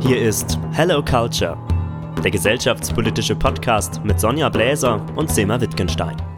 Hier ist Hello Culture, der gesellschaftspolitische Podcast mit Sonja Bläser und Sema Wittgenstein.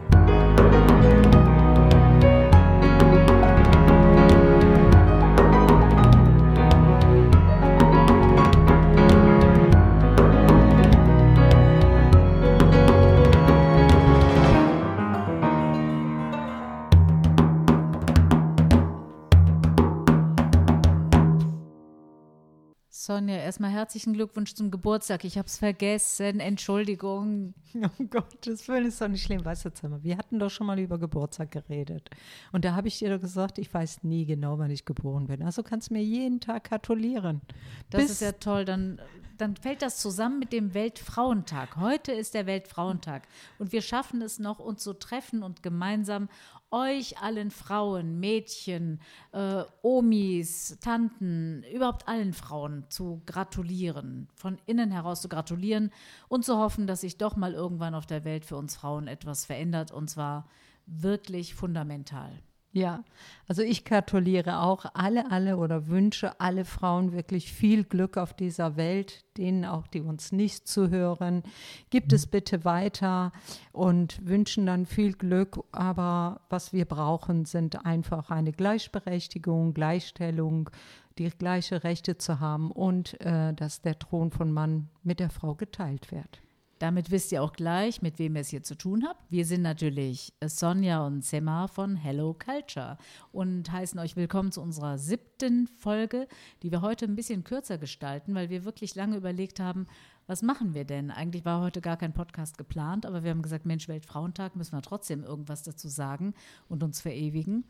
Sonja, erstmal herzlichen Glückwunsch zum Geburtstag. Ich habe es vergessen. Entschuldigung. Um Gottes Willen ist doch nicht schlimm. Weißt du, Zimmer, wir hatten doch schon mal über Geburtstag geredet. Und da habe ich dir doch gesagt, ich weiß nie genau, wann ich geboren bin. Also kannst du mir jeden Tag gratulieren. Das Bis ist ja toll. Dann, dann fällt das zusammen mit dem Weltfrauentag. Heute ist der Weltfrauentag. Und wir schaffen es noch, uns zu treffen und gemeinsam euch allen Frauen, Mädchen, äh, Omis, Tanten, überhaupt allen Frauen zu gratulieren, von innen heraus zu gratulieren und zu hoffen, dass sich doch mal irgendwann auf der Welt für uns Frauen etwas verändert und zwar wirklich fundamental. Ja, also ich gratuliere auch alle, alle oder wünsche alle Frauen wirklich viel Glück auf dieser Welt, denen auch, die uns nicht zuhören. Gibt es bitte weiter und wünschen dann viel Glück. Aber was wir brauchen, sind einfach eine Gleichberechtigung, Gleichstellung, die gleiche Rechte zu haben und äh, dass der Thron von Mann mit der Frau geteilt wird. Damit wisst ihr auch gleich, mit wem ihr es hier zu tun habt. Wir sind natürlich Sonja und Sema von Hello Culture und heißen euch willkommen zu unserer siebten Folge, die wir heute ein bisschen kürzer gestalten, weil wir wirklich lange überlegt haben, was machen wir denn? Eigentlich war heute gar kein Podcast geplant, aber wir haben gesagt, Mensch, Weltfrauentag, müssen wir trotzdem irgendwas dazu sagen und uns verewigen.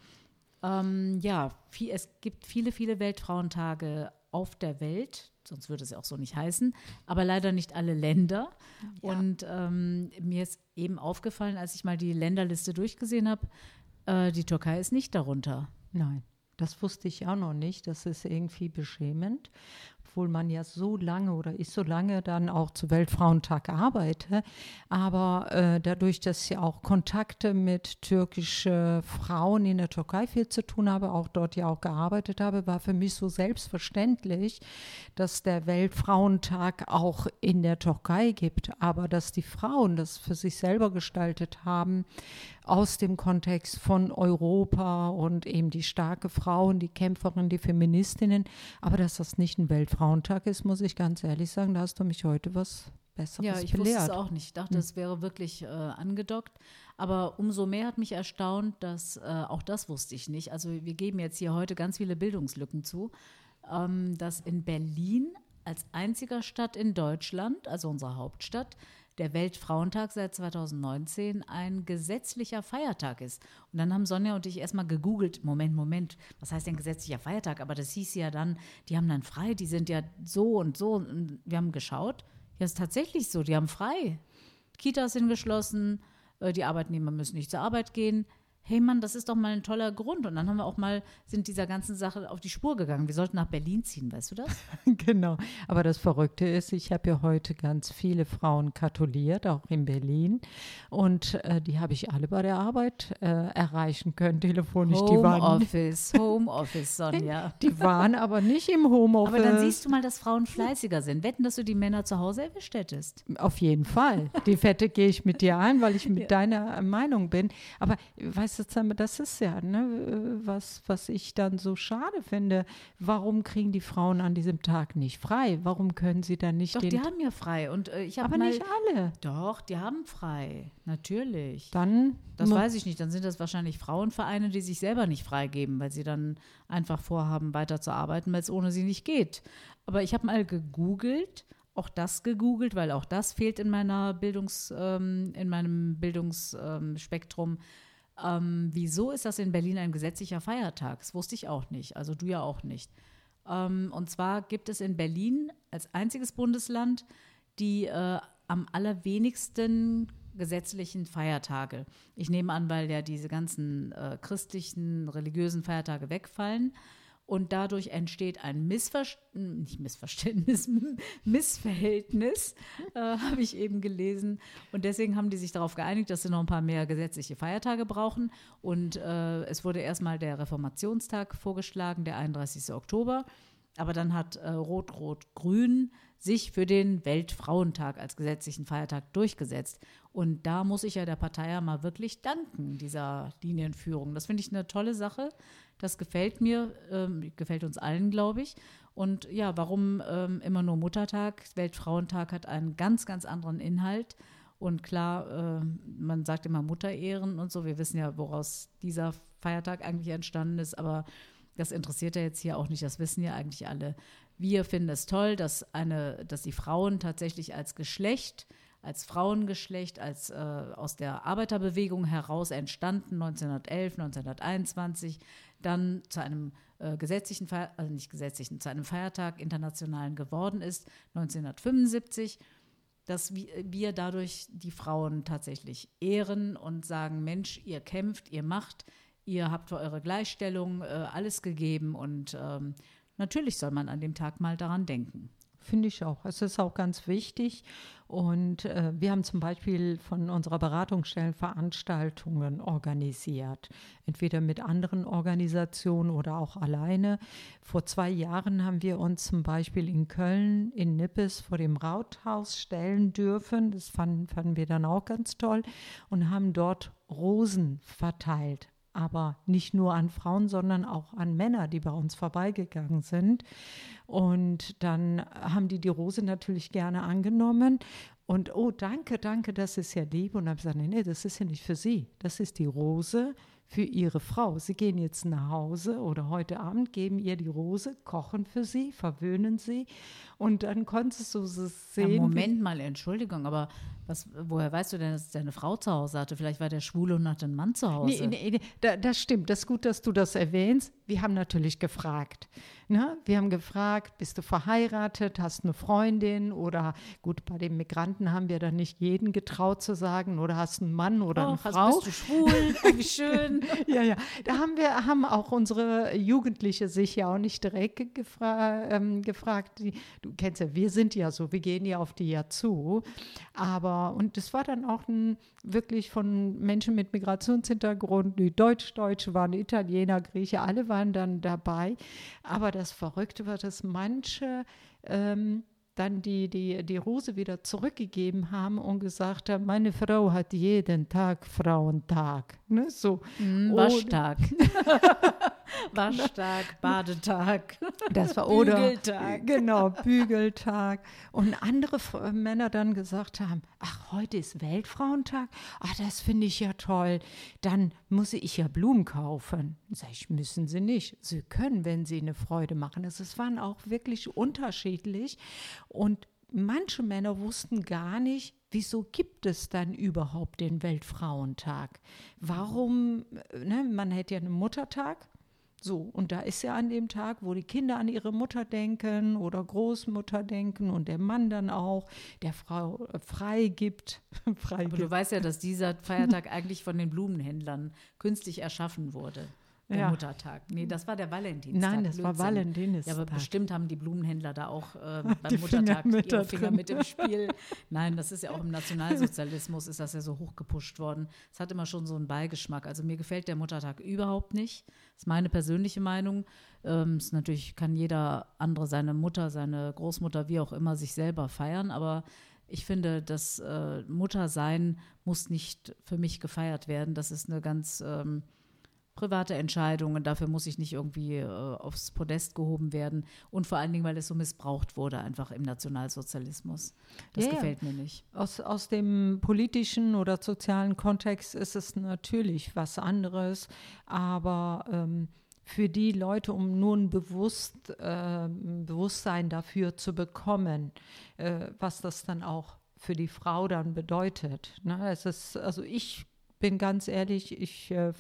Ähm, ja, viel, es gibt viele, viele Weltfrauentage auf der Welt sonst würde es ja auch so nicht heißen, aber leider nicht alle Länder. Ja. Und ähm, mir ist eben aufgefallen, als ich mal die Länderliste durchgesehen habe, äh, die Türkei ist nicht darunter. Nein. Das wusste ich auch noch nicht. Das ist irgendwie beschämend obwohl man ja so lange oder ich so lange dann auch zu Weltfrauentag arbeite. Aber äh, dadurch, dass ich auch Kontakte mit türkischen Frauen in der Türkei viel zu tun habe, auch dort ja auch gearbeitet habe, war für mich so selbstverständlich, dass der Weltfrauentag auch in der Türkei gibt. Aber dass die Frauen das für sich selber gestaltet haben, aus dem Kontext von Europa und eben die starke Frauen, die Kämpferinnen, die Feministinnen. Aber dass das nicht ein Weltfrauentag ist, muss ich ganz ehrlich sagen, da hast du mich heute was Besseres Ja, ich belehrt. wusste es auch nicht. Ich dachte, es wäre wirklich äh, angedockt. Aber umso mehr hat mich erstaunt, dass äh, auch das wusste ich nicht. Also wir geben jetzt hier heute ganz viele Bildungslücken zu, ähm, dass in Berlin als einziger Stadt in Deutschland, also unserer Hauptstadt, der Weltfrauentag seit 2019 ein gesetzlicher Feiertag ist. Und dann haben Sonja und ich erstmal gegoogelt, Moment, Moment, was heißt denn gesetzlicher Feiertag? Aber das hieß ja dann, die haben dann frei, die sind ja so und so. Und wir haben geschaut, ja, ist tatsächlich so, die haben frei. Kitas sind geschlossen, äh, die Arbeitnehmer müssen nicht zur Arbeit gehen hey Mann, das ist doch mal ein toller Grund. Und dann haben wir auch mal, sind dieser ganzen Sache auf die Spur gegangen. Wir sollten nach Berlin ziehen, weißt du das? genau. Aber das Verrückte ist, ich habe ja heute ganz viele Frauen gratuliert, auch in Berlin. Und äh, die habe ich alle bei der Arbeit äh, erreichen können, telefonisch. Homeoffice, Homeoffice, Sonja. Die waren aber nicht im Homeoffice. Aber dann siehst du mal, dass Frauen fleißiger sind. Wetten, dass du die Männer zu Hause erwischt hättest. Auf jeden Fall. Die Fette gehe ich mit dir ein, weil ich mit ja. deiner Meinung bin. Aber weißt Das ist ja, ne, was, was ich dann so schade finde. Warum kriegen die Frauen an diesem Tag nicht frei? Warum können sie dann nicht Doch, die haben ja frei. Und, äh, ich Aber mal, nicht alle. Doch, die haben frei. Natürlich. Dann. Das weiß ich nicht. Dann sind das wahrscheinlich Frauenvereine, die sich selber nicht freigeben, weil sie dann einfach vorhaben, weiterzuarbeiten, weil es ohne sie nicht geht. Aber ich habe mal gegoogelt auch das gegoogelt, weil auch das fehlt in meiner Bildungs, ähm, in meinem Bildungsspektrum. Ähm, ähm, wieso ist das in Berlin ein gesetzlicher Feiertag? Das wusste ich auch nicht. Also du ja auch nicht. Ähm, und zwar gibt es in Berlin als einziges Bundesland die äh, am allerwenigsten gesetzlichen Feiertage. Ich nehme an, weil ja diese ganzen äh, christlichen, religiösen Feiertage wegfallen. Und dadurch entsteht ein Missverständnis, Missverständnis, Missverhältnis, äh, habe ich eben gelesen. Und deswegen haben die sich darauf geeinigt, dass sie noch ein paar mehr gesetzliche Feiertage brauchen. Und äh, es wurde erstmal der Reformationstag vorgeschlagen, der 31. Oktober. Aber dann hat äh, Rot-Rot-Grün sich für den Weltfrauentag als gesetzlichen Feiertag durchgesetzt. Und da muss ich ja der Partei ja mal wirklich danken, dieser Linienführung. Das finde ich eine tolle Sache. Das gefällt mir, ähm, gefällt uns allen, glaube ich. Und ja, warum ähm, immer nur Muttertag? Weltfrauentag hat einen ganz, ganz anderen Inhalt. Und klar, äh, man sagt immer Mutterehren und so. Wir wissen ja, woraus dieser Feiertag eigentlich entstanden ist. Aber das interessiert ja jetzt hier auch nicht. Das wissen ja eigentlich alle. Wir finden es toll, dass, eine, dass die Frauen tatsächlich als Geschlecht als Frauengeschlecht, als äh, aus der Arbeiterbewegung heraus entstanden, 1911, 1921, dann zu einem äh, gesetzlichen, Feier, also nicht gesetzlichen, zu einem Feiertag internationalen geworden ist, 1975, dass wir dadurch die Frauen tatsächlich ehren und sagen, Mensch, ihr kämpft, ihr macht, ihr habt für eure Gleichstellung äh, alles gegeben und ähm, natürlich soll man an dem Tag mal daran denken. Finde ich auch. Es ist auch ganz wichtig. Und äh, wir haben zum Beispiel von unserer Beratungsstelle Veranstaltungen organisiert, entweder mit anderen Organisationen oder auch alleine. Vor zwei Jahren haben wir uns zum Beispiel in Köln, in Nippes, vor dem Rauthaus stellen dürfen. Das fanden, fanden wir dann auch ganz toll und haben dort Rosen verteilt aber nicht nur an Frauen, sondern auch an Männer, die bei uns vorbeigegangen sind. Und dann haben die die Rose natürlich gerne angenommen. Und oh, danke, danke, das ist ja lieb. Und dann habe ich gesagt, nee, nee, das ist ja nicht für Sie. Das ist die Rose für Ihre Frau. Sie gehen jetzt nach Hause oder heute Abend geben ihr die Rose, kochen für sie, verwöhnen sie. Und dann konntest du es sehen. Ja, Moment mal, Entschuldigung, aber was, woher weißt du denn, dass deine Frau zu Hause hatte? Vielleicht war der schwul und hatte einen Mann zu Hause. Nee, nee, nee, da, das stimmt. Das ist gut, dass du das erwähnst. Wir haben natürlich gefragt. Ne? Wir haben gefragt, bist du verheiratet, hast eine Freundin oder gut, bei den Migranten haben wir dann nicht jeden getraut zu sagen oder hast einen Mann oder oh, eine Frau. Bist du schwul? Wie schön. ja, ja. Da haben wir haben auch unsere Jugendliche sich ja auch nicht direkt gefra ähm, gefragt. Die, du kennst ja, wir sind ja so, wir gehen ja auf die ja zu. Aber und das war dann auch ein, wirklich von Menschen mit Migrationshintergrund, die Deutsch-Deutsche waren, Italiener, Grieche, alle waren dann dabei. Aber das Verrückte war, dass manche ähm, dann die, die, die Rose wieder zurückgegeben haben und gesagt haben, meine Frau hat jeden Tag Frauentag. Ne? So. Mm, Waschtag. Waschtag, Badetag. Das war oder Bügeltag. Genau, Bügeltag. Und andere Männer dann gesagt haben, ach, heute ist Weltfrauentag. Ach, das finde ich ja toll. Dann muss ich ja Blumen kaufen. Sag ich, müssen Sie nicht. Sie können, wenn Sie eine Freude machen. Also es waren auch wirklich unterschiedlich. Und manche Männer wussten gar nicht, wieso gibt es dann überhaupt den Weltfrauentag? Warum, ne, man hätte ja einen Muttertag, so, und da ist ja an dem Tag, wo die Kinder an ihre Mutter denken oder Großmutter denken und der Mann dann auch, der Frau äh, frei gibt. frei Aber gibt. du weißt ja, dass dieser Feiertag eigentlich von den Blumenhändlern künstlich erschaffen wurde der ja. Muttertag. Nee, das war der Valentinstag. Nein, das Blödsinn. war Valentinstag. Ja, aber bestimmt haben die Blumenhändler da auch äh, beim Muttertag Finger ihre Finger mit im Spiel. Nein, das ist ja auch im Nationalsozialismus ist das ja so hochgepusht worden. Es hat immer schon so einen Beigeschmack. Also mir gefällt der Muttertag überhaupt nicht. Das ist meine persönliche Meinung. Ähm, ist natürlich kann jeder andere seine Mutter, seine Großmutter, wie auch immer, sich selber feiern, aber ich finde, das äh, Muttersein muss nicht für mich gefeiert werden. Das ist eine ganz ähm, private Entscheidungen. Dafür muss ich nicht irgendwie äh, aufs Podest gehoben werden. Und vor allen Dingen, weil es so missbraucht wurde, einfach im Nationalsozialismus. Das ja, gefällt mir nicht. Aus, aus dem politischen oder sozialen Kontext ist es natürlich was anderes. Aber ähm, für die Leute, um nur ein Bewusst, äh, Bewusstsein dafür zu bekommen, äh, was das dann auch für die Frau dann bedeutet. Ne? Es ist, also ich bin ganz ehrlich, ich äh,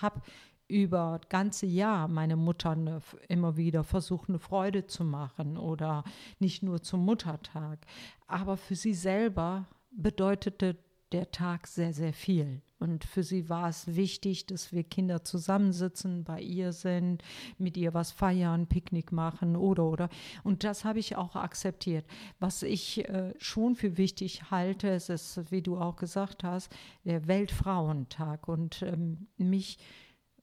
habe über das ganze Jahr meine Mutter eine, immer wieder versucht, eine Freude zu machen oder nicht nur zum Muttertag. Aber für sie selber bedeutete der Tag sehr, sehr viel. Und für sie war es wichtig, dass wir Kinder zusammensitzen, bei ihr sind, mit ihr was feiern, Picknick machen oder oder. Und das habe ich auch akzeptiert. Was ich äh, schon für wichtig halte, es ist, wie du auch gesagt hast, der Weltfrauentag. Und ähm, mich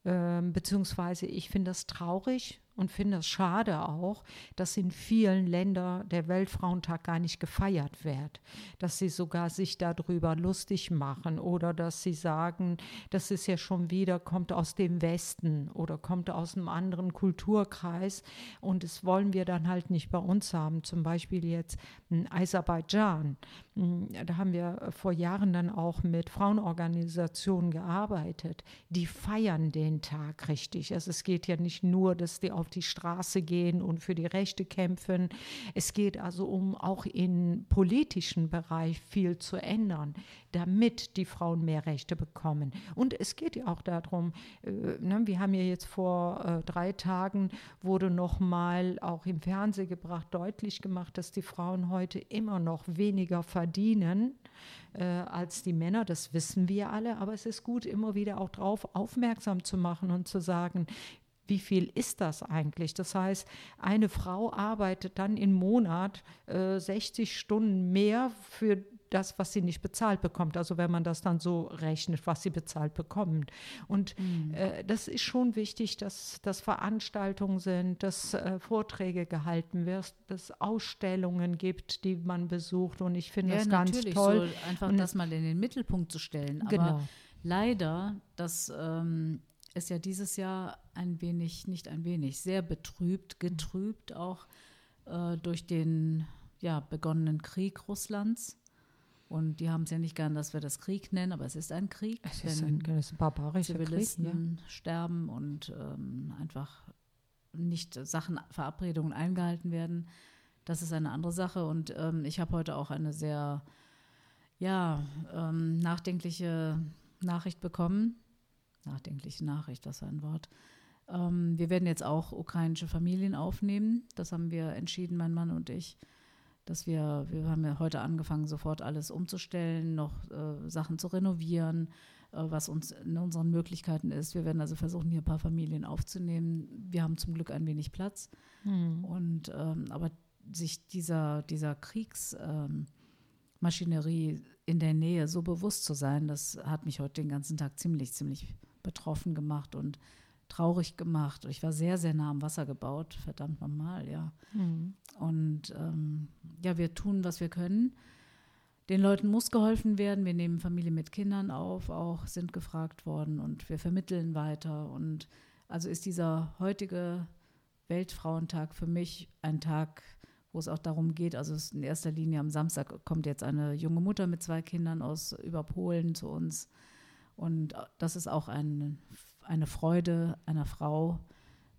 ähm, beziehungsweise ich finde das traurig, und finde es schade auch, dass in vielen Ländern der Weltfrauentag gar nicht gefeiert wird. Dass sie sogar sich darüber lustig machen oder dass sie sagen, das ist ja schon wieder, kommt aus dem Westen oder kommt aus einem anderen Kulturkreis und das wollen wir dann halt nicht bei uns haben. Zum Beispiel jetzt in Aserbaidschan. Hm, da haben wir vor Jahren dann auch mit Frauenorganisationen gearbeitet. Die feiern den Tag richtig. Also es geht ja nicht nur, dass die auf die Straße gehen und für die Rechte kämpfen. Es geht also um auch im politischen Bereich viel zu ändern, damit die Frauen mehr Rechte bekommen. Und es geht ja auch darum, äh, ne, wir haben ja jetzt vor äh, drei Tagen wurde noch mal auch im Fernsehen gebracht, deutlich gemacht, dass die Frauen heute immer noch weniger verdienen äh, als die Männer. Das wissen wir alle, aber es ist gut, immer wieder auch darauf aufmerksam zu machen und zu sagen, wie viel ist das eigentlich? Das heißt, eine Frau arbeitet dann im Monat äh, 60 Stunden mehr für das, was sie nicht bezahlt bekommt. Also wenn man das dann so rechnet, was sie bezahlt bekommt. Und mhm. äh, das ist schon wichtig, dass, dass Veranstaltungen sind, dass äh, Vorträge gehalten werden, dass Ausstellungen gibt, die man besucht. Und ich finde ja, das ganz toll. So einfach Und, das mal in den Mittelpunkt zu stellen. Aber genau. leider, das ähm, ist ja dieses Jahr ein wenig, nicht ein wenig, sehr betrübt, getrübt auch äh, durch den ja, begonnenen Krieg Russlands. Und die haben es ja nicht gern, dass wir das Krieg nennen, aber es ist ein Krieg. Es ist ein, ein barbarischer Zivilisten Krieg, ja. sterben und ähm, einfach nicht Sachen, Verabredungen eingehalten werden. Das ist eine andere Sache. Und ähm, ich habe heute auch eine sehr ja, ähm, nachdenkliche Nachricht bekommen. Nachdenkliche Nachricht, was für ein Wort. Ähm, wir werden jetzt auch ukrainische Familien aufnehmen. Das haben wir entschieden, mein Mann und ich dass wir, wir haben ja heute angefangen, sofort alles umzustellen, noch äh, Sachen zu renovieren, äh, was uns in unseren Möglichkeiten ist. Wir werden also versuchen, hier ein paar Familien aufzunehmen. Wir haben zum Glück ein wenig Platz. Mhm. Und ähm, aber sich dieser, dieser Kriegsmaschinerie ähm, in der Nähe so bewusst zu sein, das hat mich heute den ganzen Tag ziemlich, ziemlich betroffen gemacht und traurig gemacht. Ich war sehr, sehr nah am Wasser gebaut, verdammt nochmal, ja. Mhm. Und ähm, ja, wir tun, was wir können. Den Leuten muss geholfen werden. Wir nehmen Familien mit Kindern auf, auch sind gefragt worden und wir vermitteln weiter. Und also ist dieser heutige Weltfrauentag für mich ein Tag, wo es auch darum geht, also in erster Linie am Samstag kommt jetzt eine junge Mutter mit zwei Kindern aus über Polen zu uns. Und das ist auch ein eine Freude einer Frau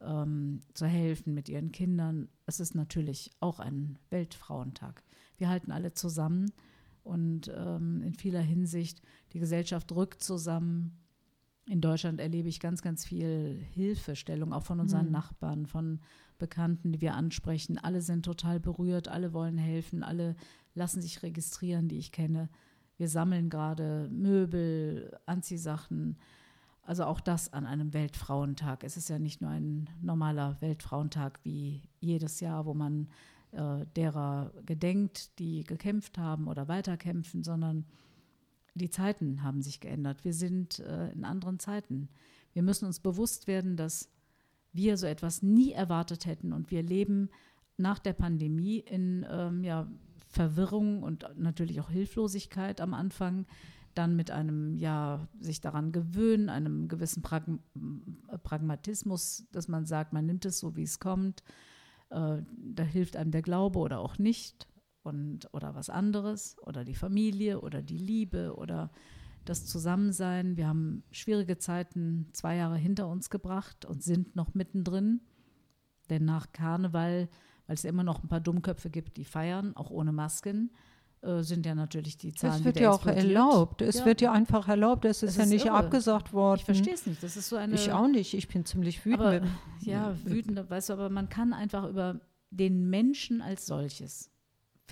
ähm, zu helfen mit ihren Kindern. Es ist natürlich auch ein Weltfrauentag. Wir halten alle zusammen und ähm, in vieler Hinsicht, die Gesellschaft rückt zusammen. In Deutschland erlebe ich ganz, ganz viel Hilfestellung, auch von unseren mhm. Nachbarn, von Bekannten, die wir ansprechen. Alle sind total berührt, alle wollen helfen, alle lassen sich registrieren, die ich kenne. Wir sammeln gerade Möbel, Anziehsachen, also auch das an einem Weltfrauentag. Es ist ja nicht nur ein normaler Weltfrauentag wie jedes Jahr, wo man äh, derer gedenkt, die gekämpft haben oder weiterkämpfen, sondern die Zeiten haben sich geändert. Wir sind äh, in anderen Zeiten. Wir müssen uns bewusst werden, dass wir so etwas nie erwartet hätten und wir leben nach der Pandemie in ähm, ja, Verwirrung und natürlich auch Hilflosigkeit am Anfang dann mit einem, ja, sich daran gewöhnen, einem gewissen Pragm Pragmatismus, dass man sagt, man nimmt es so, wie es kommt. Äh, da hilft einem der Glaube oder auch nicht und oder was anderes oder die Familie oder die Liebe oder das Zusammensein. Wir haben schwierige Zeiten zwei Jahre hinter uns gebracht und sind noch mittendrin. Denn nach Karneval, weil es ja immer noch ein paar Dummköpfe gibt, die feiern, auch ohne Masken, äh, sind ja natürlich die Zahlen. Es wird ja auch erlaubt. Es ja. wird ja einfach erlaubt. Es ist, ist ja nicht irre. abgesagt worden. Ich verstehe es nicht. Das ist so eine. Ich auch nicht. Ich bin ziemlich wütend. Aber, ja, wütend, weißt du, aber man kann einfach über den Menschen als solches.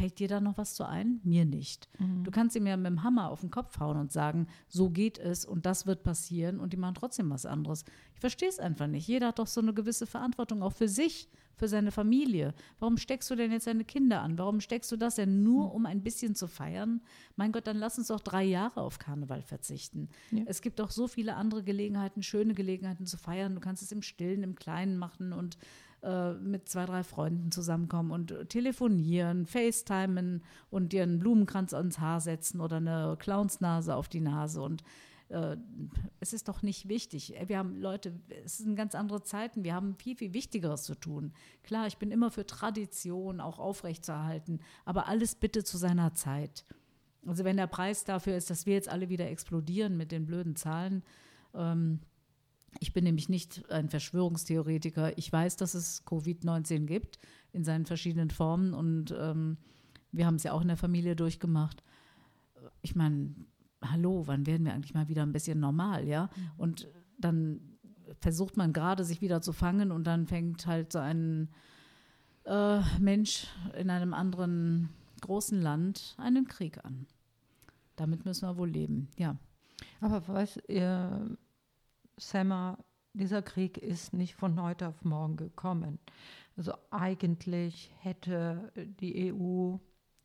Fällt dir da noch was zu ein? Mir nicht. Mhm. Du kannst ihm ja mit dem Hammer auf den Kopf hauen und sagen, so geht es und das wird passieren und die machen trotzdem was anderes. Ich verstehe es einfach nicht. Jeder hat doch so eine gewisse Verantwortung auch für sich für seine Familie. Warum steckst du denn jetzt deine Kinder an? Warum steckst du das denn nur, hm. um ein bisschen zu feiern? Mein Gott, dann lass uns doch drei Jahre auf Karneval verzichten. Ja. Es gibt doch so viele andere Gelegenheiten, schöne Gelegenheiten zu feiern. Du kannst es im Stillen, im Kleinen machen und äh, mit zwei, drei Freunden zusammenkommen und telefonieren, FaceTimen und dir einen Blumenkranz ans Haar setzen oder eine Clownsnase auf die Nase und äh, es ist doch nicht wichtig. Wir haben Leute, es sind ganz andere Zeiten, wir haben viel, viel Wichtigeres zu tun. Klar, ich bin immer für Tradition auch aufrechtzuerhalten, aber alles bitte zu seiner Zeit. Also wenn der Preis dafür ist, dass wir jetzt alle wieder explodieren mit den blöden Zahlen, ähm, ich bin nämlich nicht ein Verschwörungstheoretiker. Ich weiß, dass es Covid-19 gibt in seinen verschiedenen Formen und ähm, wir haben es ja auch in der Familie durchgemacht. Ich meine, hallo, wann werden wir eigentlich mal wieder ein bisschen normal, ja? Mhm. Und dann versucht man gerade, sich wieder zu fangen und dann fängt halt so ein äh, Mensch in einem anderen großen Land einen Krieg an. Damit müssen wir wohl leben, ja. Aber weißt ihr, Sammer, dieser Krieg ist nicht von heute auf morgen gekommen. Also eigentlich hätte die EU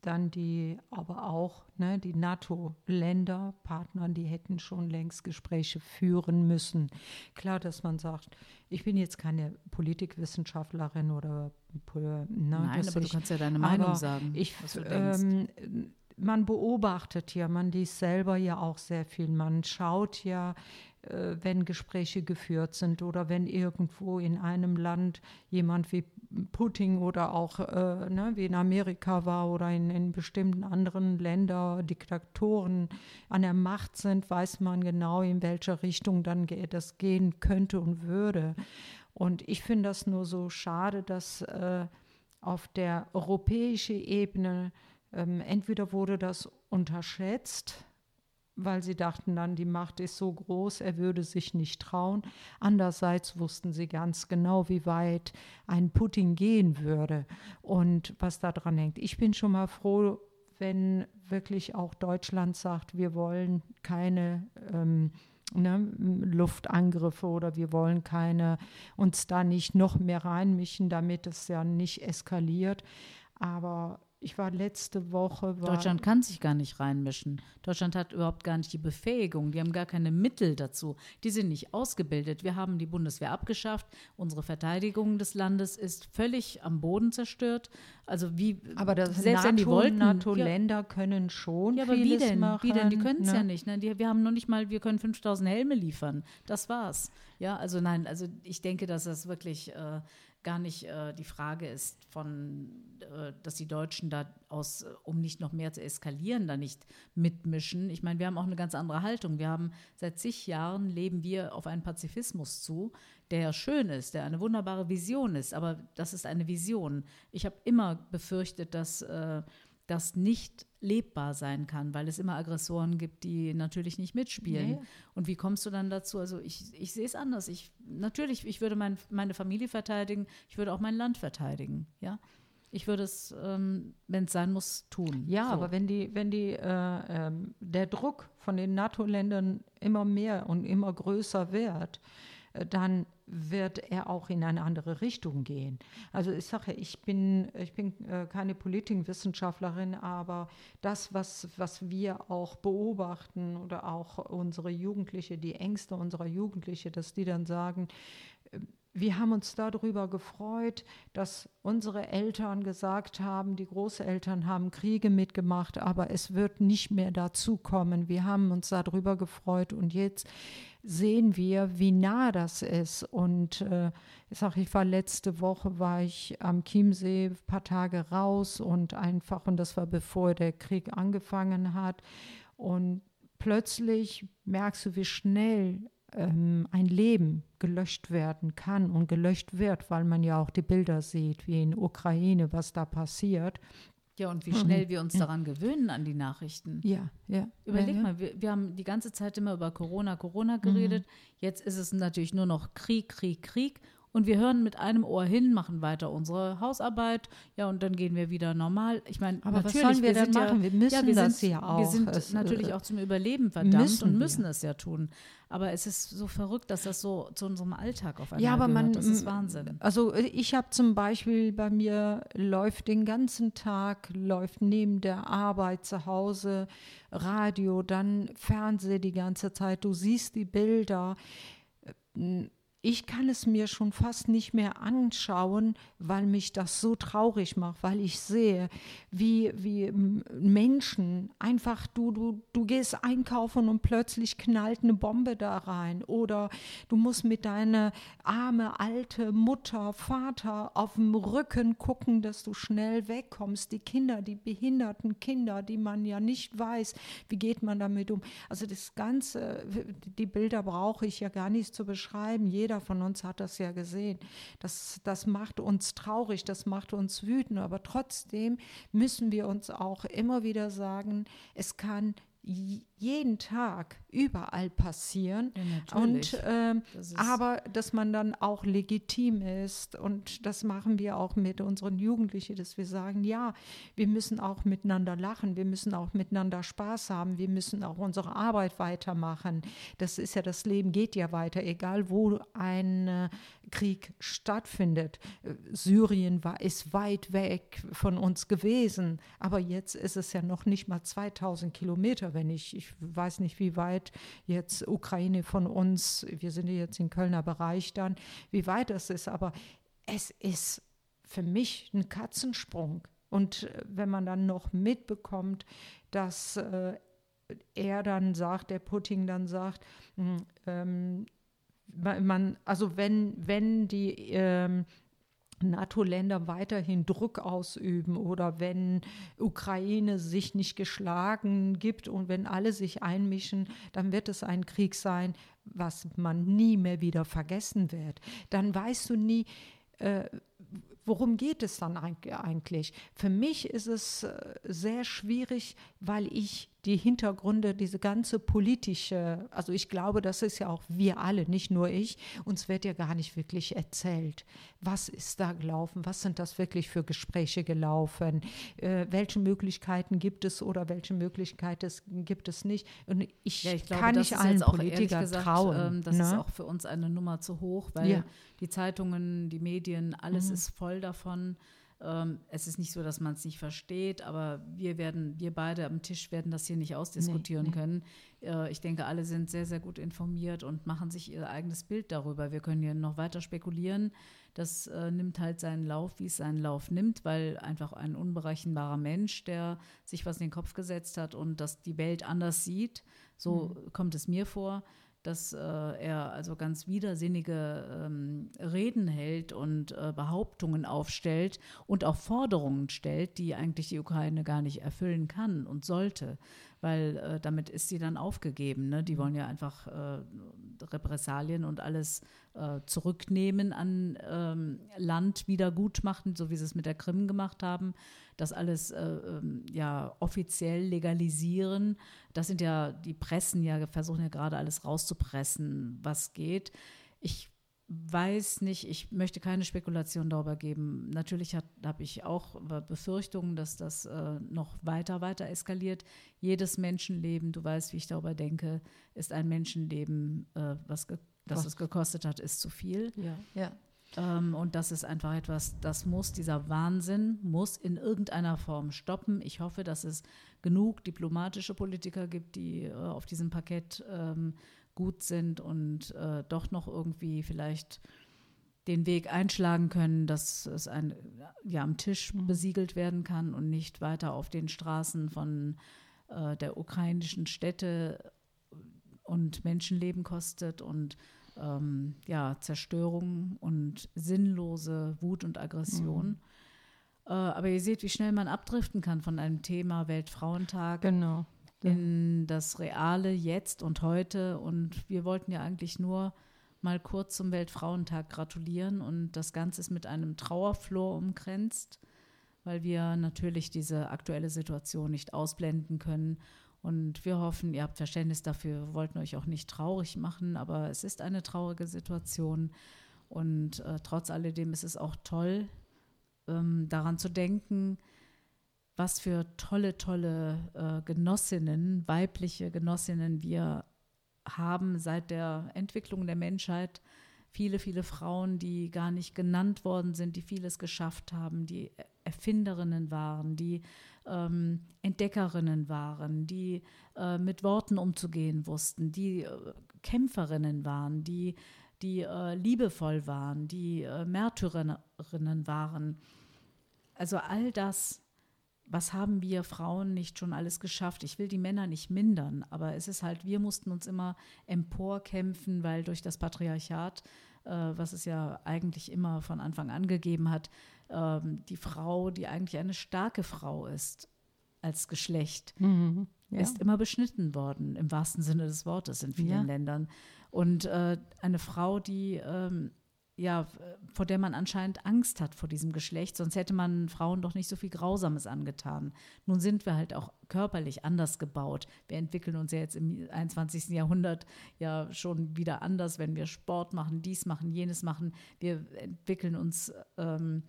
dann die, aber auch ne, die NATO-Länder, Partner, die hätten schon längst Gespräche führen müssen. Klar, dass man sagt, ich bin jetzt keine Politikwissenschaftlerin oder ne, Nein, aber ich, du kannst ja deine Meinung sagen. Ich, ähm, man beobachtet ja, man liest selber ja auch sehr viel. Man schaut ja, wenn Gespräche geführt sind oder wenn irgendwo in einem Land jemand wie Putin oder auch äh, ne, wie in Amerika war oder in, in bestimmten anderen Ländern Diktatoren an der Macht sind, weiß man genau, in welche Richtung dann das gehen könnte und würde. Und ich finde das nur so schade, dass äh, auf der europäischen Ebene ähm, entweder wurde das unterschätzt, weil sie dachten dann, die Macht ist so groß, er würde sich nicht trauen. Andererseits wussten sie ganz genau, wie weit ein Putin gehen würde und was da dran hängt. Ich bin schon mal froh, wenn wirklich auch Deutschland sagt, wir wollen keine ähm, ne, Luftangriffe oder wir wollen keine uns da nicht noch mehr reinmischen, damit es ja nicht eskaliert. Aber ich war letzte Woche. War Deutschland kann sich gar nicht reinmischen. Deutschland hat überhaupt gar nicht die Befähigung. Die haben gar keine Mittel dazu. Die sind nicht ausgebildet. Wir haben die Bundeswehr abgeschafft. Unsere Verteidigung des Landes ist völlig am Boden zerstört. Also wie aber das selbst NATO, wenn die wollten, NATO-Länder können schon ja, aber vieles wie denn? Machen, wie denn? Die können es ne? ja nicht. Ne? Die, wir haben noch nicht mal, wir können 5000 Helme liefern. Das war's. Ja, also nein, also ich denke, dass das wirklich äh, gar nicht äh, die Frage ist von, äh, dass die Deutschen da aus, äh, um nicht noch mehr zu eskalieren, da nicht mitmischen. Ich meine, wir haben auch eine ganz andere Haltung. Wir haben seit zig Jahren leben wir auf einen Pazifismus zu, der schön ist, der eine wunderbare Vision ist, aber das ist eine Vision. Ich habe immer befürchtet, dass äh, das nicht lebbar sein kann, weil es immer Aggressoren gibt, die natürlich nicht mitspielen. Nee. Und wie kommst du dann dazu? Also ich, ich sehe es anders. Ich, natürlich, ich würde mein, meine Familie verteidigen, ich würde auch mein Land verteidigen, ja. Ich würde es, ähm, wenn es sein muss, tun. Ja, so. aber wenn die, wenn die, äh, äh, der Druck von den NATO-Ländern immer mehr und immer größer wird, äh, dann wird er auch in eine andere Richtung gehen. Also ich sage, ich bin, ich bin äh, keine Politikwissenschaftlerin, aber das, was, was wir auch beobachten oder auch unsere Jugendliche, die Ängste unserer Jugendliche, dass die dann sagen, äh, wir haben uns darüber gefreut, dass unsere Eltern gesagt haben, die Großeltern haben Kriege mitgemacht, aber es wird nicht mehr dazu kommen. Wir haben uns darüber gefreut und jetzt sehen wir, wie nah das ist. Und äh, ich sage, ich war letzte Woche, war ich am Chiemsee ein paar Tage raus und einfach, und das war bevor der Krieg angefangen hat. Und plötzlich merkst du, wie schnell ähm, ein Leben gelöscht werden kann und gelöscht wird, weil man ja auch die Bilder sieht, wie in Ukraine, was da passiert. Ja, und wie schnell mhm. wir uns daran gewöhnen an die Nachrichten. Ja, ja. Überleg ja, ja. mal, wir, wir, haben die ganze Zeit immer über Corona, Corona geredet. Mhm. Jetzt ist es natürlich nur noch Krieg, Krieg, Krieg und wir hören mit einem Ohr hin, machen weiter unsere Hausarbeit, ja, und dann gehen wir wieder normal. Ich meine, aber natürlich, was sollen wir, wir denn machen? Ja, wir müssen ja, wir das sind, ja auch. Wir sind es, natürlich auch zum Überleben verdammt und müssen wir. es ja tun. Aber es ist so verrückt, dass das so zu unserem Alltag auf einmal ja, aber gehört. Man, das ist Wahnsinn. Also ich habe zum Beispiel bei mir läuft den ganzen Tag, läuft neben der Arbeit zu Hause Radio, dann Fernseh die ganze Zeit. Du siehst die Bilder ich kann es mir schon fast nicht mehr anschauen, weil mich das so traurig macht, weil ich sehe, wie, wie Menschen einfach, du, du, du gehst einkaufen und plötzlich knallt eine Bombe da rein oder du musst mit deiner arme alte Mutter, Vater auf dem Rücken gucken, dass du schnell wegkommst. Die Kinder, die behinderten Kinder, die man ja nicht weiß, wie geht man damit um. Also das Ganze, die Bilder brauche ich ja gar nicht zu beschreiben. Jeder jeder von uns hat das ja gesehen. Das, das macht uns traurig, das macht uns wütend, aber trotzdem müssen wir uns auch immer wieder sagen, es kann jeden Tag überall passieren. Ja, und äh, das aber dass man dann auch legitim ist und das machen wir auch mit unseren Jugendlichen, dass wir sagen, ja, wir müssen auch miteinander lachen, wir müssen auch miteinander Spaß haben, wir müssen auch unsere Arbeit weitermachen. Das ist ja das Leben geht ja weiter, egal wo ein äh, Krieg stattfindet. Syrien war ist weit weg von uns gewesen, aber jetzt ist es ja noch nicht mal 2000 Kilometer, wenn ich ich weiß nicht, wie weit jetzt Ukraine von uns, wir sind ja jetzt im Kölner Bereich dann, wie weit das ist, aber es ist für mich ein Katzensprung. Und äh, wenn man dann noch mitbekommt, dass äh, er dann sagt, der Putin dann sagt, hm, ähm, man, also wenn, wenn die ähm, NATO-Länder weiterhin Druck ausüben oder wenn Ukraine sich nicht geschlagen gibt und wenn alle sich einmischen, dann wird es ein Krieg sein, was man nie mehr wieder vergessen wird. Dann weißt du nie, äh, worum geht es dann eigentlich? Für mich ist es äh, sehr schwierig, weil ich die Hintergründe, diese ganze politische, also ich glaube, das ist ja auch wir alle, nicht nur ich, uns wird ja gar nicht wirklich erzählt, was ist da gelaufen, was sind das wirklich für Gespräche gelaufen, äh, welche Möglichkeiten gibt es oder welche Möglichkeiten gibt es nicht. Und ich, ja, ich glaube, kann nicht allen Politikern trauen. Ähm, das ne? ist auch für uns eine Nummer zu hoch, weil ja. die Zeitungen, die Medien, alles mhm. ist voll davon. Ähm, es ist nicht so, dass man es nicht versteht, aber wir werden, wir beide am Tisch werden das hier nicht ausdiskutieren nee, nee. können. Äh, ich denke, alle sind sehr, sehr gut informiert und machen sich ihr eigenes Bild darüber. Wir können hier noch weiter spekulieren. Das äh, nimmt halt seinen Lauf, wie es seinen Lauf nimmt, weil einfach ein unberechenbarer Mensch, der sich was in den Kopf gesetzt hat und das die Welt anders sieht, so mhm. kommt es mir vor, dass äh, er also ganz widersinnige ähm, Reden hält und äh, Behauptungen aufstellt und auch Forderungen stellt, die eigentlich die Ukraine gar nicht erfüllen kann und sollte, weil äh, damit ist sie dann aufgegeben. Ne? Die wollen ja einfach äh, Repressalien und alles äh, zurücknehmen an ähm, Land wieder gut machen, so wie sie es mit der Krim gemacht haben das alles äh, ähm, ja offiziell legalisieren. Das sind ja, die Pressen ja, versuchen ja gerade alles rauszupressen, was geht. Ich weiß nicht, ich möchte keine Spekulation darüber geben. Natürlich habe ich auch Befürchtungen, dass das äh, noch weiter, weiter eskaliert. Jedes Menschenleben, du weißt, wie ich darüber denke, ist ein Menschenleben, äh, was, das es gekostet hat, ist zu viel. Ja, ja. Ähm, und das ist einfach etwas, das muss, dieser Wahnsinn muss in irgendeiner Form stoppen. Ich hoffe, dass es genug diplomatische Politiker gibt, die äh, auf diesem Parkett ähm, gut sind und äh, doch noch irgendwie vielleicht den Weg einschlagen können, dass es ein, ja, am Tisch mhm. besiegelt werden kann und nicht weiter auf den Straßen von äh, der ukrainischen Städte und Menschenleben kostet und ähm, ja, Zerstörung und sinnlose Wut und Aggression. Mhm. Äh, aber ihr seht, wie schnell man abdriften kann von einem Thema Weltfrauentag genau. In das reale Jetzt und heute. Und wir wollten ja eigentlich nur mal kurz zum Weltfrauentag gratulieren und das Ganze ist mit einem Trauerflor umkränzt, weil wir natürlich diese aktuelle Situation nicht ausblenden können und wir hoffen, ihr habt Verständnis dafür, wir wollten euch auch nicht traurig machen, aber es ist eine traurige Situation. Und äh, trotz alledem ist es auch toll, ähm, daran zu denken, was für tolle, tolle äh, Genossinnen, weibliche Genossinnen wir haben seit der Entwicklung der Menschheit. Viele, viele Frauen, die gar nicht genannt worden sind, die vieles geschafft haben, die Erfinderinnen waren, die ähm, Entdeckerinnen waren, die äh, mit Worten umzugehen wussten, die äh, Kämpferinnen waren, die die äh, liebevoll waren, die äh, Märtyrerinnen waren. Also all das, was haben wir Frauen nicht schon alles geschafft? Ich will die Männer nicht mindern, aber es ist halt, wir mussten uns immer emporkämpfen, weil durch das Patriarchat, äh, was es ja eigentlich immer von Anfang an gegeben hat, ähm, die Frau, die eigentlich eine starke Frau ist als Geschlecht, mhm, ja. ist immer beschnitten worden, im wahrsten Sinne des Wortes in vielen ja. Ländern. Und äh, eine Frau, die ähm, ja, vor der man anscheinend Angst hat vor diesem Geschlecht, sonst hätte man Frauen doch nicht so viel Grausames angetan. Nun sind wir halt auch körperlich anders gebaut. Wir entwickeln uns ja jetzt im 21. Jahrhundert ja schon wieder anders, wenn wir Sport machen, dies machen, jenes machen. Wir entwickeln uns ähm,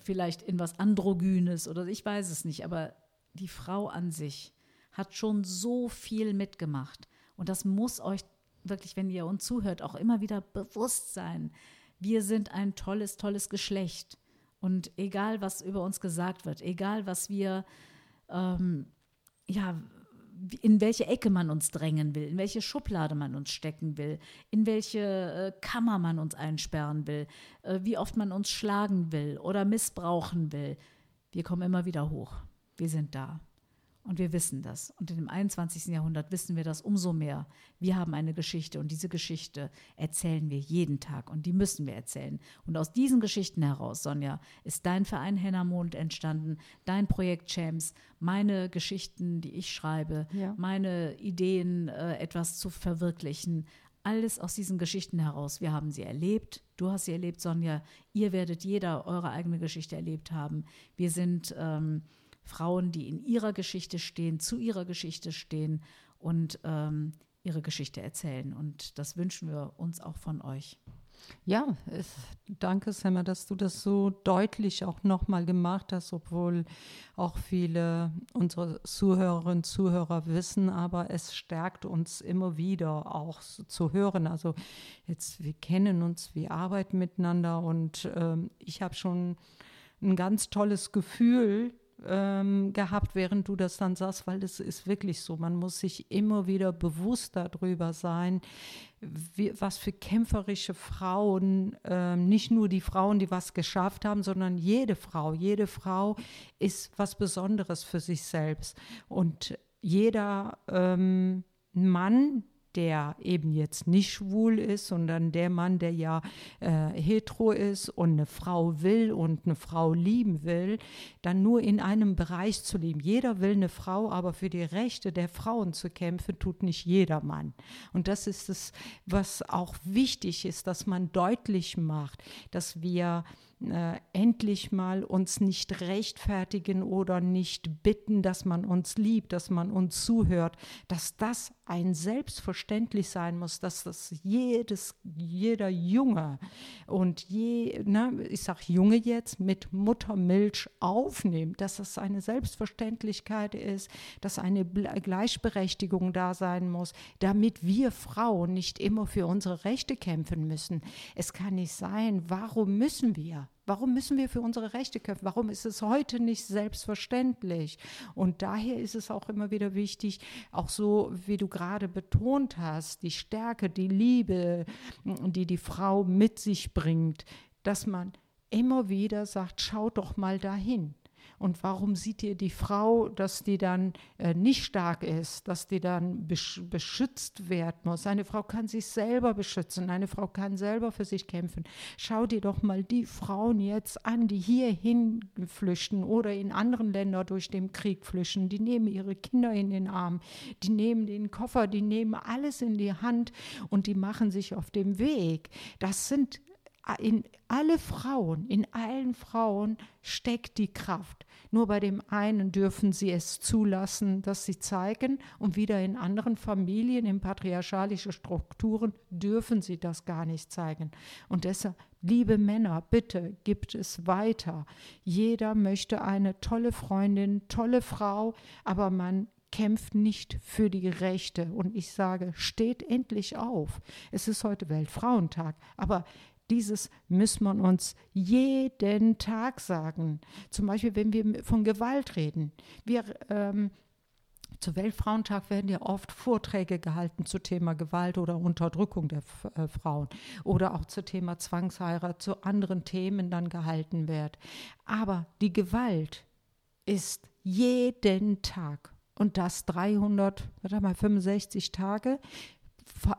vielleicht in was Androgynes oder ich weiß es nicht, aber die Frau an sich hat schon so viel mitgemacht. Und das muss euch wirklich, wenn ihr uns zuhört, auch immer wieder bewusst sein. Wir sind ein tolles, tolles Geschlecht. Und egal, was über uns gesagt wird, egal, was wir, ähm, ja, in welche Ecke man uns drängen will, in welche Schublade man uns stecken will, in welche äh, Kammer man uns einsperren will, äh, wie oft man uns schlagen will oder missbrauchen will. Wir kommen immer wieder hoch. Wir sind da. Und wir wissen das. Und im 21. Jahrhundert wissen wir das umso mehr. Wir haben eine Geschichte und diese Geschichte erzählen wir jeden Tag und die müssen wir erzählen. Und aus diesen Geschichten heraus, Sonja, ist dein Verein Hennermond entstanden, dein Projekt Champs, meine Geschichten, die ich schreibe, ja. meine Ideen, äh, etwas zu verwirklichen. Alles aus diesen Geschichten heraus. Wir haben sie erlebt. Du hast sie erlebt, Sonja. Ihr werdet jeder eure eigene Geschichte erlebt haben. Wir sind. Ähm, Frauen, die in ihrer Geschichte stehen, zu ihrer Geschichte stehen und ähm, ihre Geschichte erzählen. Und das wünschen wir uns auch von euch. Ja, danke, Semmer, dass du das so deutlich auch nochmal gemacht hast, obwohl auch viele unserer Zuhörerinnen und Zuhörer wissen, aber es stärkt uns immer wieder auch zu hören. Also jetzt, wir kennen uns, wir arbeiten miteinander und ähm, ich habe schon ein ganz tolles Gefühl, ähm, gehabt, während du das dann sagst, weil es ist wirklich so. Man muss sich immer wieder bewusst darüber sein, wie, was für kämpferische Frauen, äh, nicht nur die Frauen, die was geschafft haben, sondern jede Frau. Jede Frau ist was Besonderes für sich selbst. Und jeder ähm, Mann, der eben jetzt nicht schwul ist, sondern der Mann, der ja äh, hetero ist und eine Frau will und eine Frau lieben will, dann nur in einem Bereich zu leben. Jeder will eine Frau, aber für die Rechte der Frauen zu kämpfen, tut nicht jeder Mann. Und das ist es, was auch wichtig ist, dass man deutlich macht, dass wir äh, endlich mal uns nicht rechtfertigen oder nicht bitten, dass man uns liebt, dass man uns zuhört, dass das ein selbstverständlich sein muss, dass das jedes, jeder Junge und je, ne, ich sage Junge jetzt, mit Muttermilch aufnimmt, dass das eine Selbstverständlichkeit ist, dass eine Gleichberechtigung da sein muss, damit wir Frauen nicht immer für unsere Rechte kämpfen müssen. Es kann nicht sein, warum müssen wir? Warum müssen wir für unsere Rechte kämpfen? Warum ist es heute nicht selbstverständlich? Und daher ist es auch immer wieder wichtig, auch so wie du gerade betont hast, die Stärke, die Liebe, die die Frau mit sich bringt, dass man immer wieder sagt, schau doch mal dahin. Und warum sieht ihr die Frau, dass die dann äh, nicht stark ist, dass die dann besch beschützt werden muss? Eine Frau kann sich selber beschützen, eine Frau kann selber für sich kämpfen. Schau dir doch mal die Frauen jetzt an, die hierhin flüchten oder in anderen Ländern durch den Krieg flüchten. Die nehmen ihre Kinder in den Arm, die nehmen den Koffer, die nehmen alles in die Hand und die machen sich auf dem Weg. Das sind in alle Frauen, in allen Frauen steckt die Kraft. Nur bei dem einen dürfen sie es zulassen, dass sie zeigen und wieder in anderen Familien, in patriarchalische Strukturen dürfen sie das gar nicht zeigen. Und deshalb, liebe Männer, bitte gibt es weiter. Jeder möchte eine tolle Freundin, tolle Frau, aber man kämpft nicht für die Rechte. Und ich sage, steht endlich auf. Es ist heute Weltfrauentag, aber dieses muss man uns jeden Tag sagen. Zum Beispiel, wenn wir von Gewalt reden. Wir ähm, Zu Weltfrauentag werden ja oft Vorträge gehalten zu Thema Gewalt oder Unterdrückung der äh, Frauen oder auch zu Thema Zwangsheirat, zu anderen Themen dann gehalten wird. Aber die Gewalt ist jeden Tag und das 365 Tage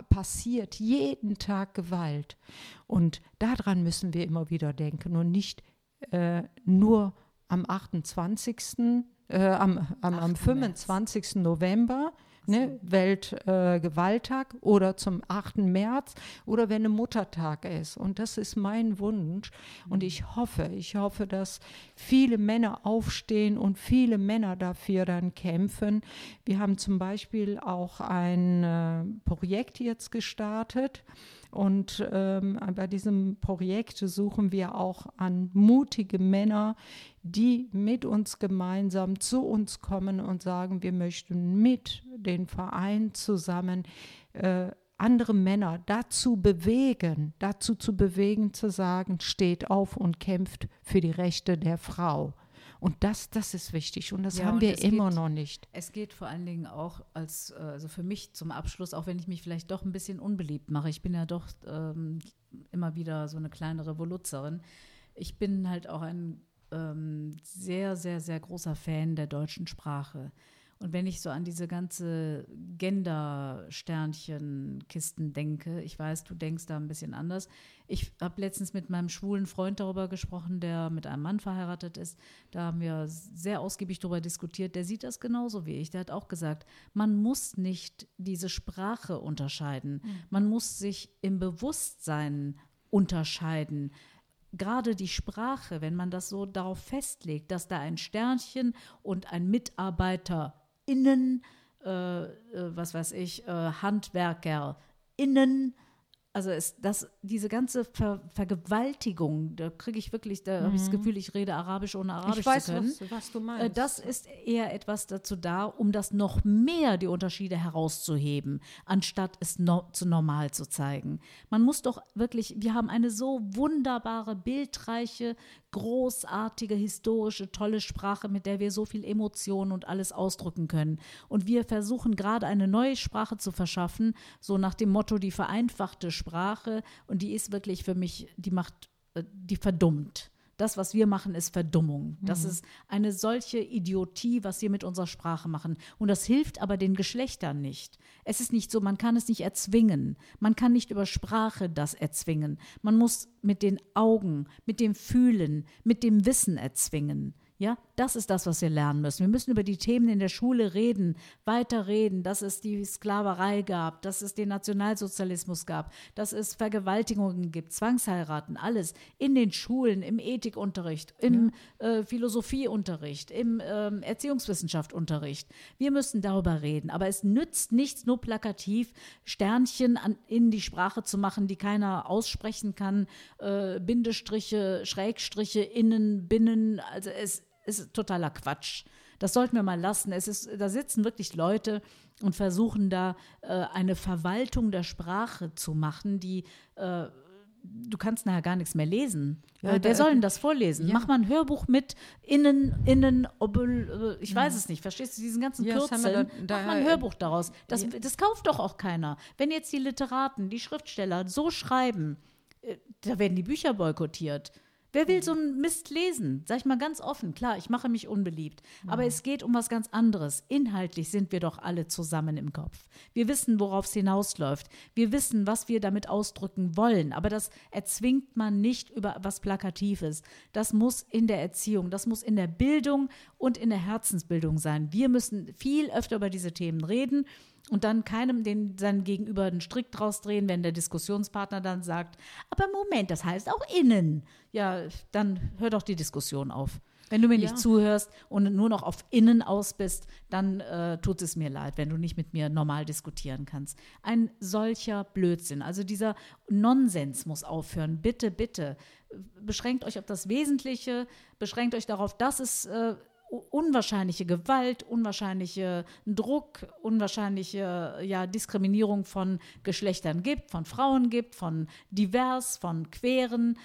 passiert jeden Tag Gewalt. Und daran müssen wir immer wieder denken und nicht äh, nur am 28. Äh, am, am, am 25. März. November ne, Weltgewalttag äh, oder zum 8. März oder wenn ein Muttertag ist. Und das ist mein Wunsch. Und ich hoffe, ich hoffe, dass viele Männer aufstehen und viele Männer dafür dann kämpfen. Wir haben zum Beispiel auch ein äh, Projekt jetzt gestartet. Und ähm, bei diesem Projekt suchen wir auch an mutige Männer, die mit uns gemeinsam zu uns kommen und sagen, wir möchten mit den Verein zusammen äh, andere Männer dazu bewegen, dazu zu bewegen, zu sagen, steht auf und kämpft für die Rechte der Frau. Und das, das ist wichtig und das ja, haben wir immer geht, noch nicht. Es geht vor allen Dingen auch als, äh, also für mich zum Abschluss, auch wenn ich mich vielleicht doch ein bisschen unbeliebt mache, ich bin ja doch ähm, immer wieder so eine kleine Revoluzerin. Ich bin halt auch ein ähm, sehr, sehr, sehr großer Fan der deutschen Sprache. Und wenn ich so an diese ganze Gender-Sternchen-Kisten denke, ich weiß, du denkst da ein bisschen anders. Ich habe letztens mit meinem schwulen Freund darüber gesprochen, der mit einem Mann verheiratet ist. Da haben wir sehr ausgiebig darüber diskutiert. Der sieht das genauso wie ich. Der hat auch gesagt, man muss nicht diese Sprache unterscheiden. Mhm. Man muss sich im Bewusstsein unterscheiden gerade die Sprache, wenn man das so darauf festlegt, dass da ein Sternchen und ein Mitarbeiter innen, äh, äh, was weiß ich, äh, HandwerkerInnen also ist das, diese ganze Ver Vergewaltigung, da kriege ich wirklich, da mhm. habe ich das Gefühl, ich rede Arabisch ohne Arabisch ich weiß, zu können. Was, was du meinst. Äh, das ist eher etwas dazu da, um das noch mehr die Unterschiede herauszuheben, anstatt es no zu normal zu zeigen. Man muss doch wirklich, wir haben eine so wunderbare, bildreiche, großartige, historische, tolle Sprache, mit der wir so viel Emotionen und alles ausdrücken können. Und wir versuchen gerade eine neue Sprache zu verschaffen, so nach dem Motto die vereinfachte Sprache. Und die ist wirklich für mich, die macht, äh, die verdummt. Das, was wir machen, ist Verdummung. Das mhm. ist eine solche Idiotie, was wir mit unserer Sprache machen. Und das hilft aber den Geschlechtern nicht. Es ist nicht so, man kann es nicht erzwingen. Man kann nicht über Sprache das erzwingen. Man muss mit den Augen, mit dem Fühlen, mit dem Wissen erzwingen. Ja, das ist das, was wir lernen müssen. Wir müssen über die Themen in der Schule reden, weiter reden, dass es die Sklaverei gab, dass es den Nationalsozialismus gab, dass es Vergewaltigungen gibt, Zwangsheiraten, alles in den Schulen, im Ethikunterricht, im ja. äh, Philosophieunterricht, im äh, Erziehungswissenschaftsunterricht. Wir müssen darüber reden, aber es nützt nichts, nur plakativ Sternchen an, in die Sprache zu machen, die keiner aussprechen kann, äh, Bindestriche, Schrägstriche, innen, binnen, also es ist totaler Quatsch. Das sollten wir mal lassen. Es ist, da sitzen wirklich Leute und versuchen da äh, eine Verwaltung der Sprache zu machen, die äh, du kannst nachher gar nichts mehr lesen. Ja, Wer soll denn das vorlesen? Ja. Mach mal ein Hörbuch mit innen, innen, obel, äh, ich weiß es nicht, verstehst du, diesen ganzen ja, Kürzeln? Da, Mach mal ein Hörbuch daraus. Das, das kauft doch auch keiner. Wenn jetzt die Literaten, die Schriftsteller so schreiben, äh, da werden die Bücher boykottiert. Wer will mhm. so einen Mist lesen? Sag ich mal ganz offen. Klar, ich mache mich unbeliebt. Aber mhm. es geht um was ganz anderes. Inhaltlich sind wir doch alle zusammen im Kopf. Wir wissen, worauf es hinausläuft. Wir wissen, was wir damit ausdrücken wollen. Aber das erzwingt man nicht über was Plakatives. Das muss in der Erziehung, das muss in der Bildung und in der Herzensbildung sein. Wir müssen viel öfter über diese Themen reden und dann keinem den seinen Gegenüber einen Strick draus drehen, wenn der Diskussionspartner dann sagt, aber Moment, das heißt auch innen. Ja, dann hör doch die Diskussion auf. Wenn du mir ja. nicht zuhörst und nur noch auf innen aus bist, dann äh, tut es mir leid, wenn du nicht mit mir normal diskutieren kannst. Ein solcher Blödsinn, also dieser Nonsens muss aufhören. Bitte, bitte, beschränkt euch auf das Wesentliche, beschränkt euch darauf, dass es äh, unwahrscheinliche Gewalt, unwahrscheinliche Druck, unwahrscheinliche ja, Diskriminierung von Geschlechtern gibt, von Frauen gibt, von divers, von queren.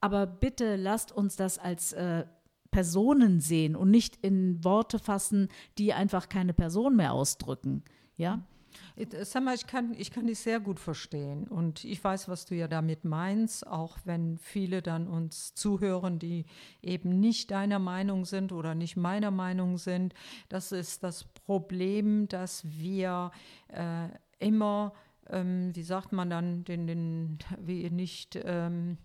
Aber bitte lasst uns das als äh, Personen sehen und nicht in Worte fassen, die einfach keine Person mehr ausdrücken. Ja. Äh, mal, ich kann, ich kann dich sehr gut verstehen und ich weiß, was du ja damit meinst, auch wenn viele dann uns zuhören, die eben nicht deiner Meinung sind oder nicht meiner Meinung sind. Das ist das Problem, dass wir äh, immer, ähm, wie sagt man dann, den, den, wie nicht. Ähm,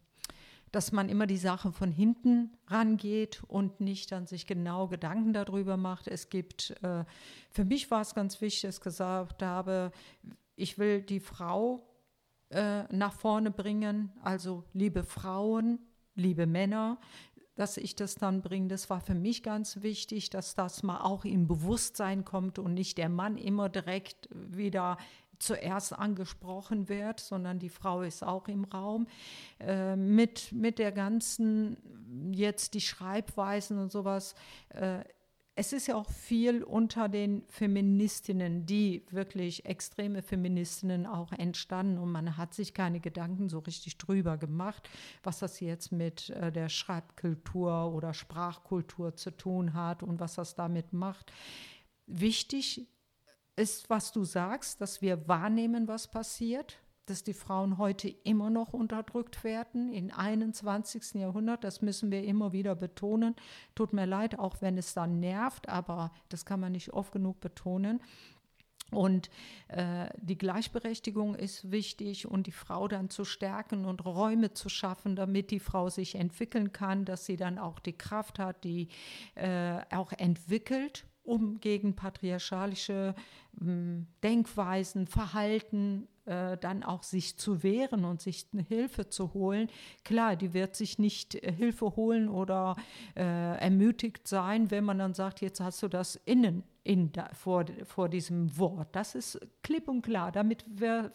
dass man immer die Sache von hinten rangeht und nicht dann sich genau Gedanken darüber macht. Es gibt, äh, für mich war es ganz wichtig, dass ich gesagt habe, ich will die Frau äh, nach vorne bringen, also liebe Frauen, liebe Männer, dass ich das dann bringe. Das war für mich ganz wichtig, dass das mal auch im Bewusstsein kommt und nicht der Mann immer direkt wieder zuerst angesprochen wird, sondern die Frau ist auch im Raum. Äh, mit, mit der ganzen, jetzt die Schreibweisen und sowas. Äh, es ist ja auch viel unter den Feministinnen, die wirklich extreme Feministinnen auch entstanden und man hat sich keine Gedanken so richtig drüber gemacht, was das jetzt mit äh, der Schreibkultur oder Sprachkultur zu tun hat und was das damit macht. Wichtig ist, was du sagst, dass wir wahrnehmen, was passiert, dass die Frauen heute immer noch unterdrückt werden im 21. Jahrhundert. Das müssen wir immer wieder betonen. Tut mir leid, auch wenn es dann nervt, aber das kann man nicht oft genug betonen. Und äh, die Gleichberechtigung ist wichtig und die Frau dann zu stärken und Räume zu schaffen, damit die Frau sich entwickeln kann, dass sie dann auch die Kraft hat, die äh, auch entwickelt um gegen patriarchalische ähm, Denkweisen, Verhalten äh, dann auch sich zu wehren und sich Hilfe zu holen. Klar, die wird sich nicht äh, Hilfe holen oder äh, ermutigt sein, wenn man dann sagt, jetzt hast du das innen in da, vor, vor diesem Wort. Das ist klipp und klar. Damit wär,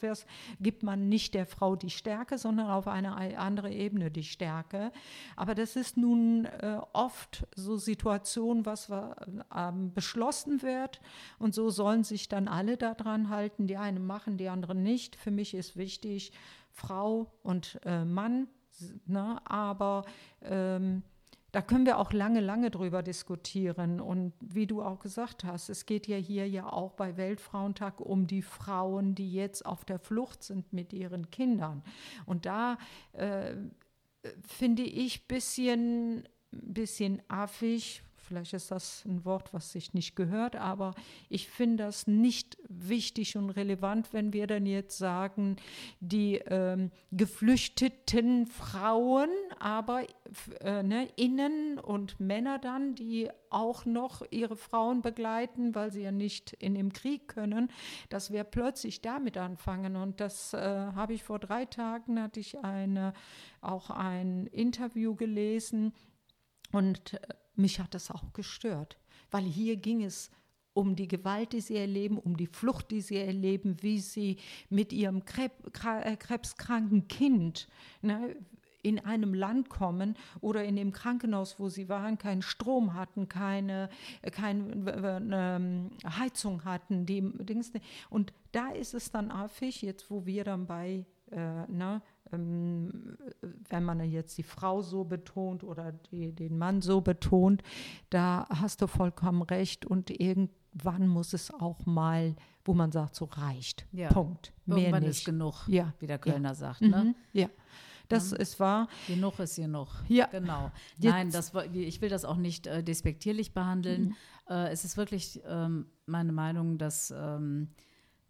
gibt man nicht der Frau die Stärke, sondern auf eine andere Ebene die Stärke. Aber das ist nun äh, oft so Situation, was äh, beschlossen wird. Und so sollen sich dann alle daran halten. Die einen machen, die anderen nicht. Für mich ist wichtig, Frau und äh, Mann. Ne? Aber ähm, da können wir auch lange, lange drüber diskutieren. Und wie du auch gesagt hast, es geht ja hier ja auch bei Weltfrauentag um die Frauen, die jetzt auf der Flucht sind mit ihren Kindern. Und da äh, finde ich ein bisschen, bisschen affig, Vielleicht ist das ein Wort, was sich nicht gehört, aber ich finde das nicht wichtig und relevant, wenn wir dann jetzt sagen, die ähm, geflüchteten Frauen, aber äh, ne, Innen und Männer dann, die auch noch ihre Frauen begleiten, weil sie ja nicht in dem Krieg können, dass wir plötzlich damit anfangen. Und das äh, habe ich vor drei Tagen, hatte ich eine, auch ein Interview gelesen und äh, mich hat das auch gestört, weil hier ging es um die Gewalt, die sie erleben, um die Flucht, die sie erleben, wie sie mit ihrem äh, krebskranken Kind ne, in einem Land kommen oder in dem Krankenhaus, wo sie waren, keinen Strom hatten, keine, keine äh, Heizung hatten. Die, und da ist es dann affig, jetzt wo wir dann bei äh, ne, ähm, wenn man jetzt die Frau so betont oder die, den Mann so betont, da hast du vollkommen recht und irgendwann muss es auch mal, wo man sagt, so reicht. Ja. Punkt. Mehr irgendwann nicht. ist genug, ja. wie der Kölner ja. sagt. Ne? Mhm. Ja. Das ist wahr. Genug ist genug. Ja. Genau. Nein, das, ich will das auch nicht äh, despektierlich behandeln. Mhm. Äh, es ist wirklich ähm, meine Meinung, dass ähm,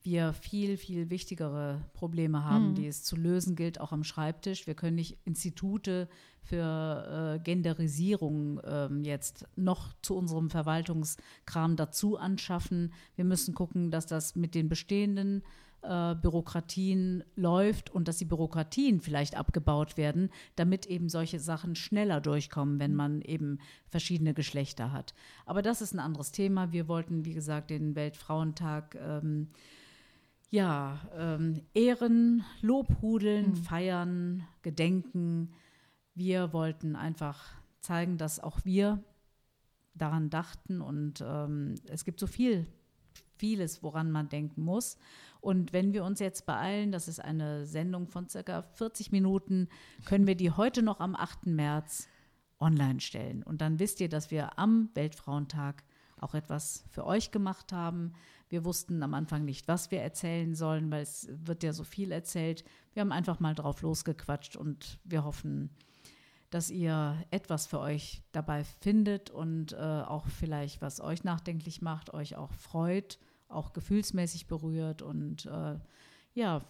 wir viel, viel wichtigere Probleme haben, mhm. die es zu lösen gilt, auch am Schreibtisch. Wir können nicht Institute für äh, Genderisierung ähm, jetzt noch zu unserem Verwaltungskram dazu anschaffen. Wir müssen gucken, dass das mit den bestehenden äh, Bürokratien läuft und dass die Bürokratien vielleicht abgebaut werden, damit eben solche Sachen schneller durchkommen, wenn man eben verschiedene Geschlechter hat. Aber das ist ein anderes Thema. Wir wollten, wie gesagt, den Weltfrauentag ähm, ja, ähm, ehren, lobhudeln, mhm. feiern, gedenken. Wir wollten einfach zeigen, dass auch wir daran dachten und ähm, es gibt so viel, vieles, woran man denken muss. Und wenn wir uns jetzt beeilen, das ist eine Sendung von circa 40 Minuten, können wir die heute noch am 8. März online stellen. Und dann wisst ihr, dass wir am Weltfrauentag auch etwas für euch gemacht haben. Wir wussten am Anfang nicht, was wir erzählen sollen, weil es wird ja so viel erzählt. Wir haben einfach mal drauf losgequatscht und wir hoffen, dass ihr etwas für euch dabei findet und äh, auch vielleicht, was euch nachdenklich macht, euch auch freut, auch gefühlsmäßig berührt. Und äh, ja,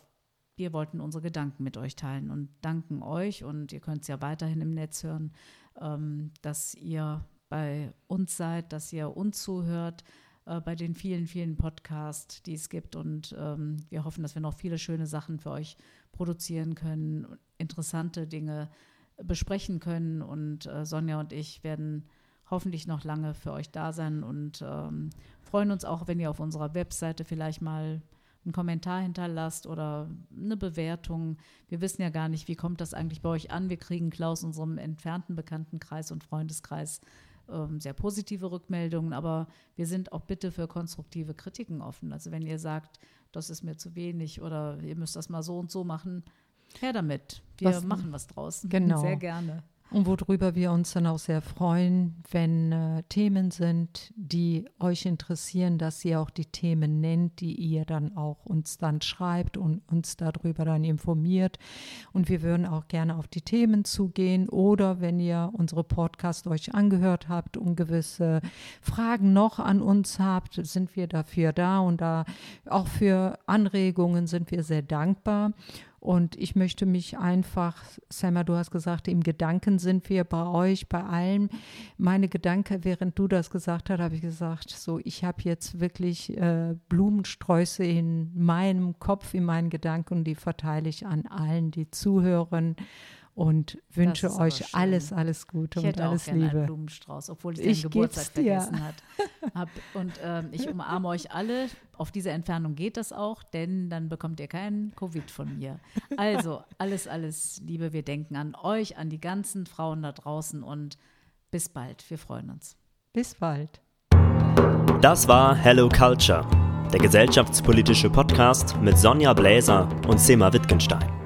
wir wollten unsere Gedanken mit euch teilen und danken euch und ihr könnt es ja weiterhin im Netz hören, ähm, dass ihr bei uns seid, dass ihr uns zuhört, äh, bei den vielen, vielen Podcasts, die es gibt. Und ähm, wir hoffen, dass wir noch viele schöne Sachen für euch produzieren können, interessante Dinge besprechen können. Und äh, Sonja und ich werden hoffentlich noch lange für euch da sein und ähm, freuen uns auch, wenn ihr auf unserer Webseite vielleicht mal einen Kommentar hinterlasst oder eine Bewertung. Wir wissen ja gar nicht, wie kommt das eigentlich bei euch an. Wir kriegen Klaus unserem entfernten Bekanntenkreis und Freundeskreis ähm, sehr positive Rückmeldungen, aber wir sind auch bitte für konstruktive Kritiken offen. Also wenn ihr sagt, das ist mir zu wenig oder ihr müsst das mal so und so machen, her damit. Wir was, machen was draus. Genau. Sehr gerne. Und worüber wir uns dann auch sehr freuen, wenn äh, Themen sind, die euch interessieren, dass ihr auch die Themen nennt, die ihr dann auch uns dann schreibt und uns darüber dann informiert. Und wir würden auch gerne auf die Themen zugehen oder wenn ihr unsere Podcast euch angehört habt und gewisse Fragen noch an uns habt, sind wir dafür da und da auch für Anregungen sind wir sehr dankbar. Und ich möchte mich einfach, Selma, du hast gesagt, im Gedanken sind wir bei euch, bei allem. Meine Gedanken, während du das gesagt hast, habe ich gesagt, so, ich habe jetzt wirklich äh, Blumensträuße in meinem Kopf, in meinen Gedanken die verteile ich an allen, die zuhören und wünsche euch alles, alles Gute ich und alles auch Liebe. Einen Blumenstrauß, obwohl ich den ich Geburtstag vergessen hat, hab. Und ähm, ich umarme euch alle. Auf diese Entfernung geht das auch, denn dann bekommt ihr keinen Covid von mir. Also alles, alles Liebe. Wir denken an euch, an die ganzen Frauen da draußen und bis bald. Wir freuen uns. Bis bald. Das war Hello Culture, der gesellschaftspolitische Podcast mit Sonja Bläser und Sema Wittgenstein.